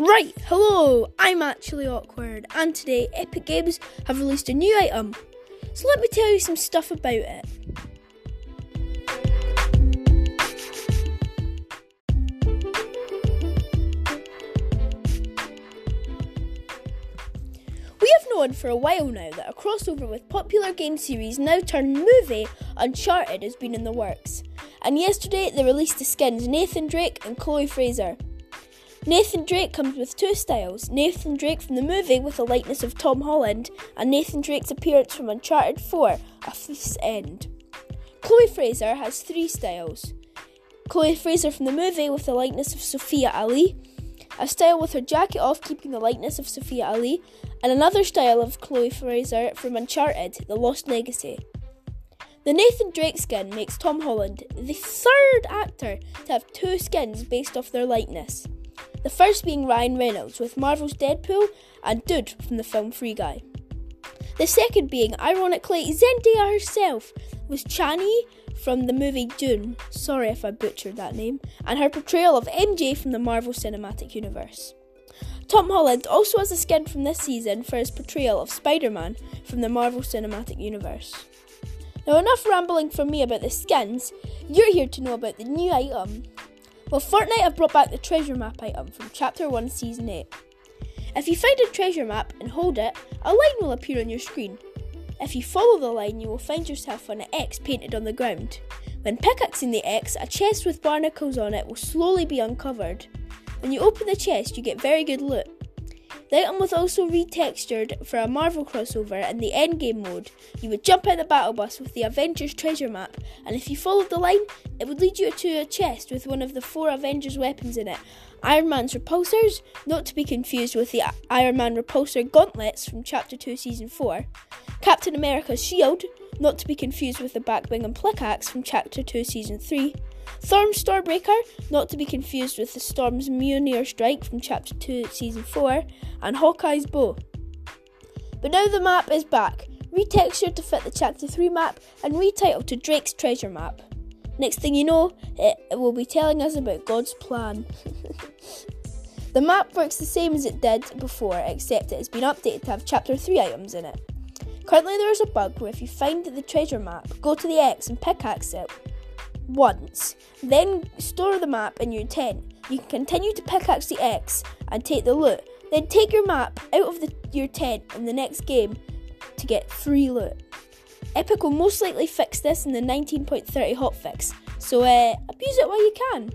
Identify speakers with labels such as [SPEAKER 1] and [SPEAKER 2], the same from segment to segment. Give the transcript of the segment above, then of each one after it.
[SPEAKER 1] Right, hello, I'm actually awkward, and today Epic Games have released a new item. So let me tell you some stuff about it. We have known for a while now that a crossover with popular game series now turned movie Uncharted has been in the works. And yesterday they released the skins Nathan Drake and Chloe Frazer. Nathan Drake comes with two styles Nathan Drake from the movie with a likeness of Tom Holland, and Nathan Drake's appearance from Uncharted 4 A Thief's End. Chloe Frazer has three styles Chloe Frazer from the movie with the likeness of Sophia Ali, a style with her jacket off keeping the likeness of Sophia Ali, and another style of Chloe Frazer from Uncharted The Lost Legacy. The Nathan Drake skin makes Tom Holland the third actor to have two skins based off their likeness. The first being Ryan Reynolds with Marvel's Deadpool and Dude from the film Free Guy. The second being, ironically, Zendaya herself was Chani from the movie Dune. Sorry if I butchered that name. And her portrayal of MJ from the Marvel Cinematic Universe. Tom Holland also has a skin from this season for his portrayal of Spider Man from the Marvel Cinematic Universe. Now, enough rambling from me about the skins. You're here to know about the new item well, Fortnite have brought back the treasure map item from Chapter 1, Season 8. If you find a treasure map and hold it, a line will appear on your screen. If you follow the line, you will find yourself on an X painted on the ground. When pickaxing the X, a chest with barnacles on it will slowly be uncovered. When you open the chest, you get very good loot. The item was also retextured for a Marvel crossover in the endgame mode. You would jump out the battle bus with the Avengers treasure map, and if you followed the line, it would lead you to a chest with one of the four Avengers weapons in it. Iron Man's repulsors, not to be confused with the Iron Man repulsor gauntlets from Chapter 2, Season 4. Captain America's shield, not to be confused with the Back Bling and Pickaxe from Chapter 2, Season 3. Storm's Stormbreaker, not to be confused with the Storm's Mjolnir Strike from Chapter 2, Season 4, and Hawkeye's Bow. But now the map is back, retextured to fit the Chapter 3 map and retitled to Drake's Treasure Map. Next thing you know, it, it will be telling us about God's plan. the map works the same as it did before, except it has been updated to have Chapter 3 items in it. Currently, there is a bug where if you find the treasure map, go to the X and pickaxe it once. Then store the map in your tent. You can continue to pickaxe the X and take the loot. Then take your map out of the, your tent in the next game to get free loot. Epic will most likely fix this in the 19.30 hotfix, so uh, abuse it while you can.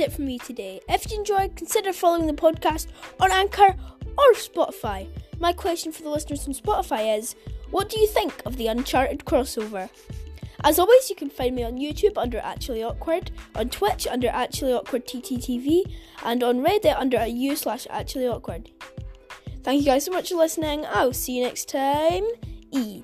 [SPEAKER 1] It from me today. If you enjoyed, consider following the podcast on Anchor or Spotify. My question for the listeners on Spotify is What do you think of the Uncharted crossover? As always, you can find me on YouTube under Actually Awkward, on Twitch under Actually Awkward TTTV, and on Reddit under u slash Actually Awkward. Thank you guys so much for listening. I'll see you next time. E.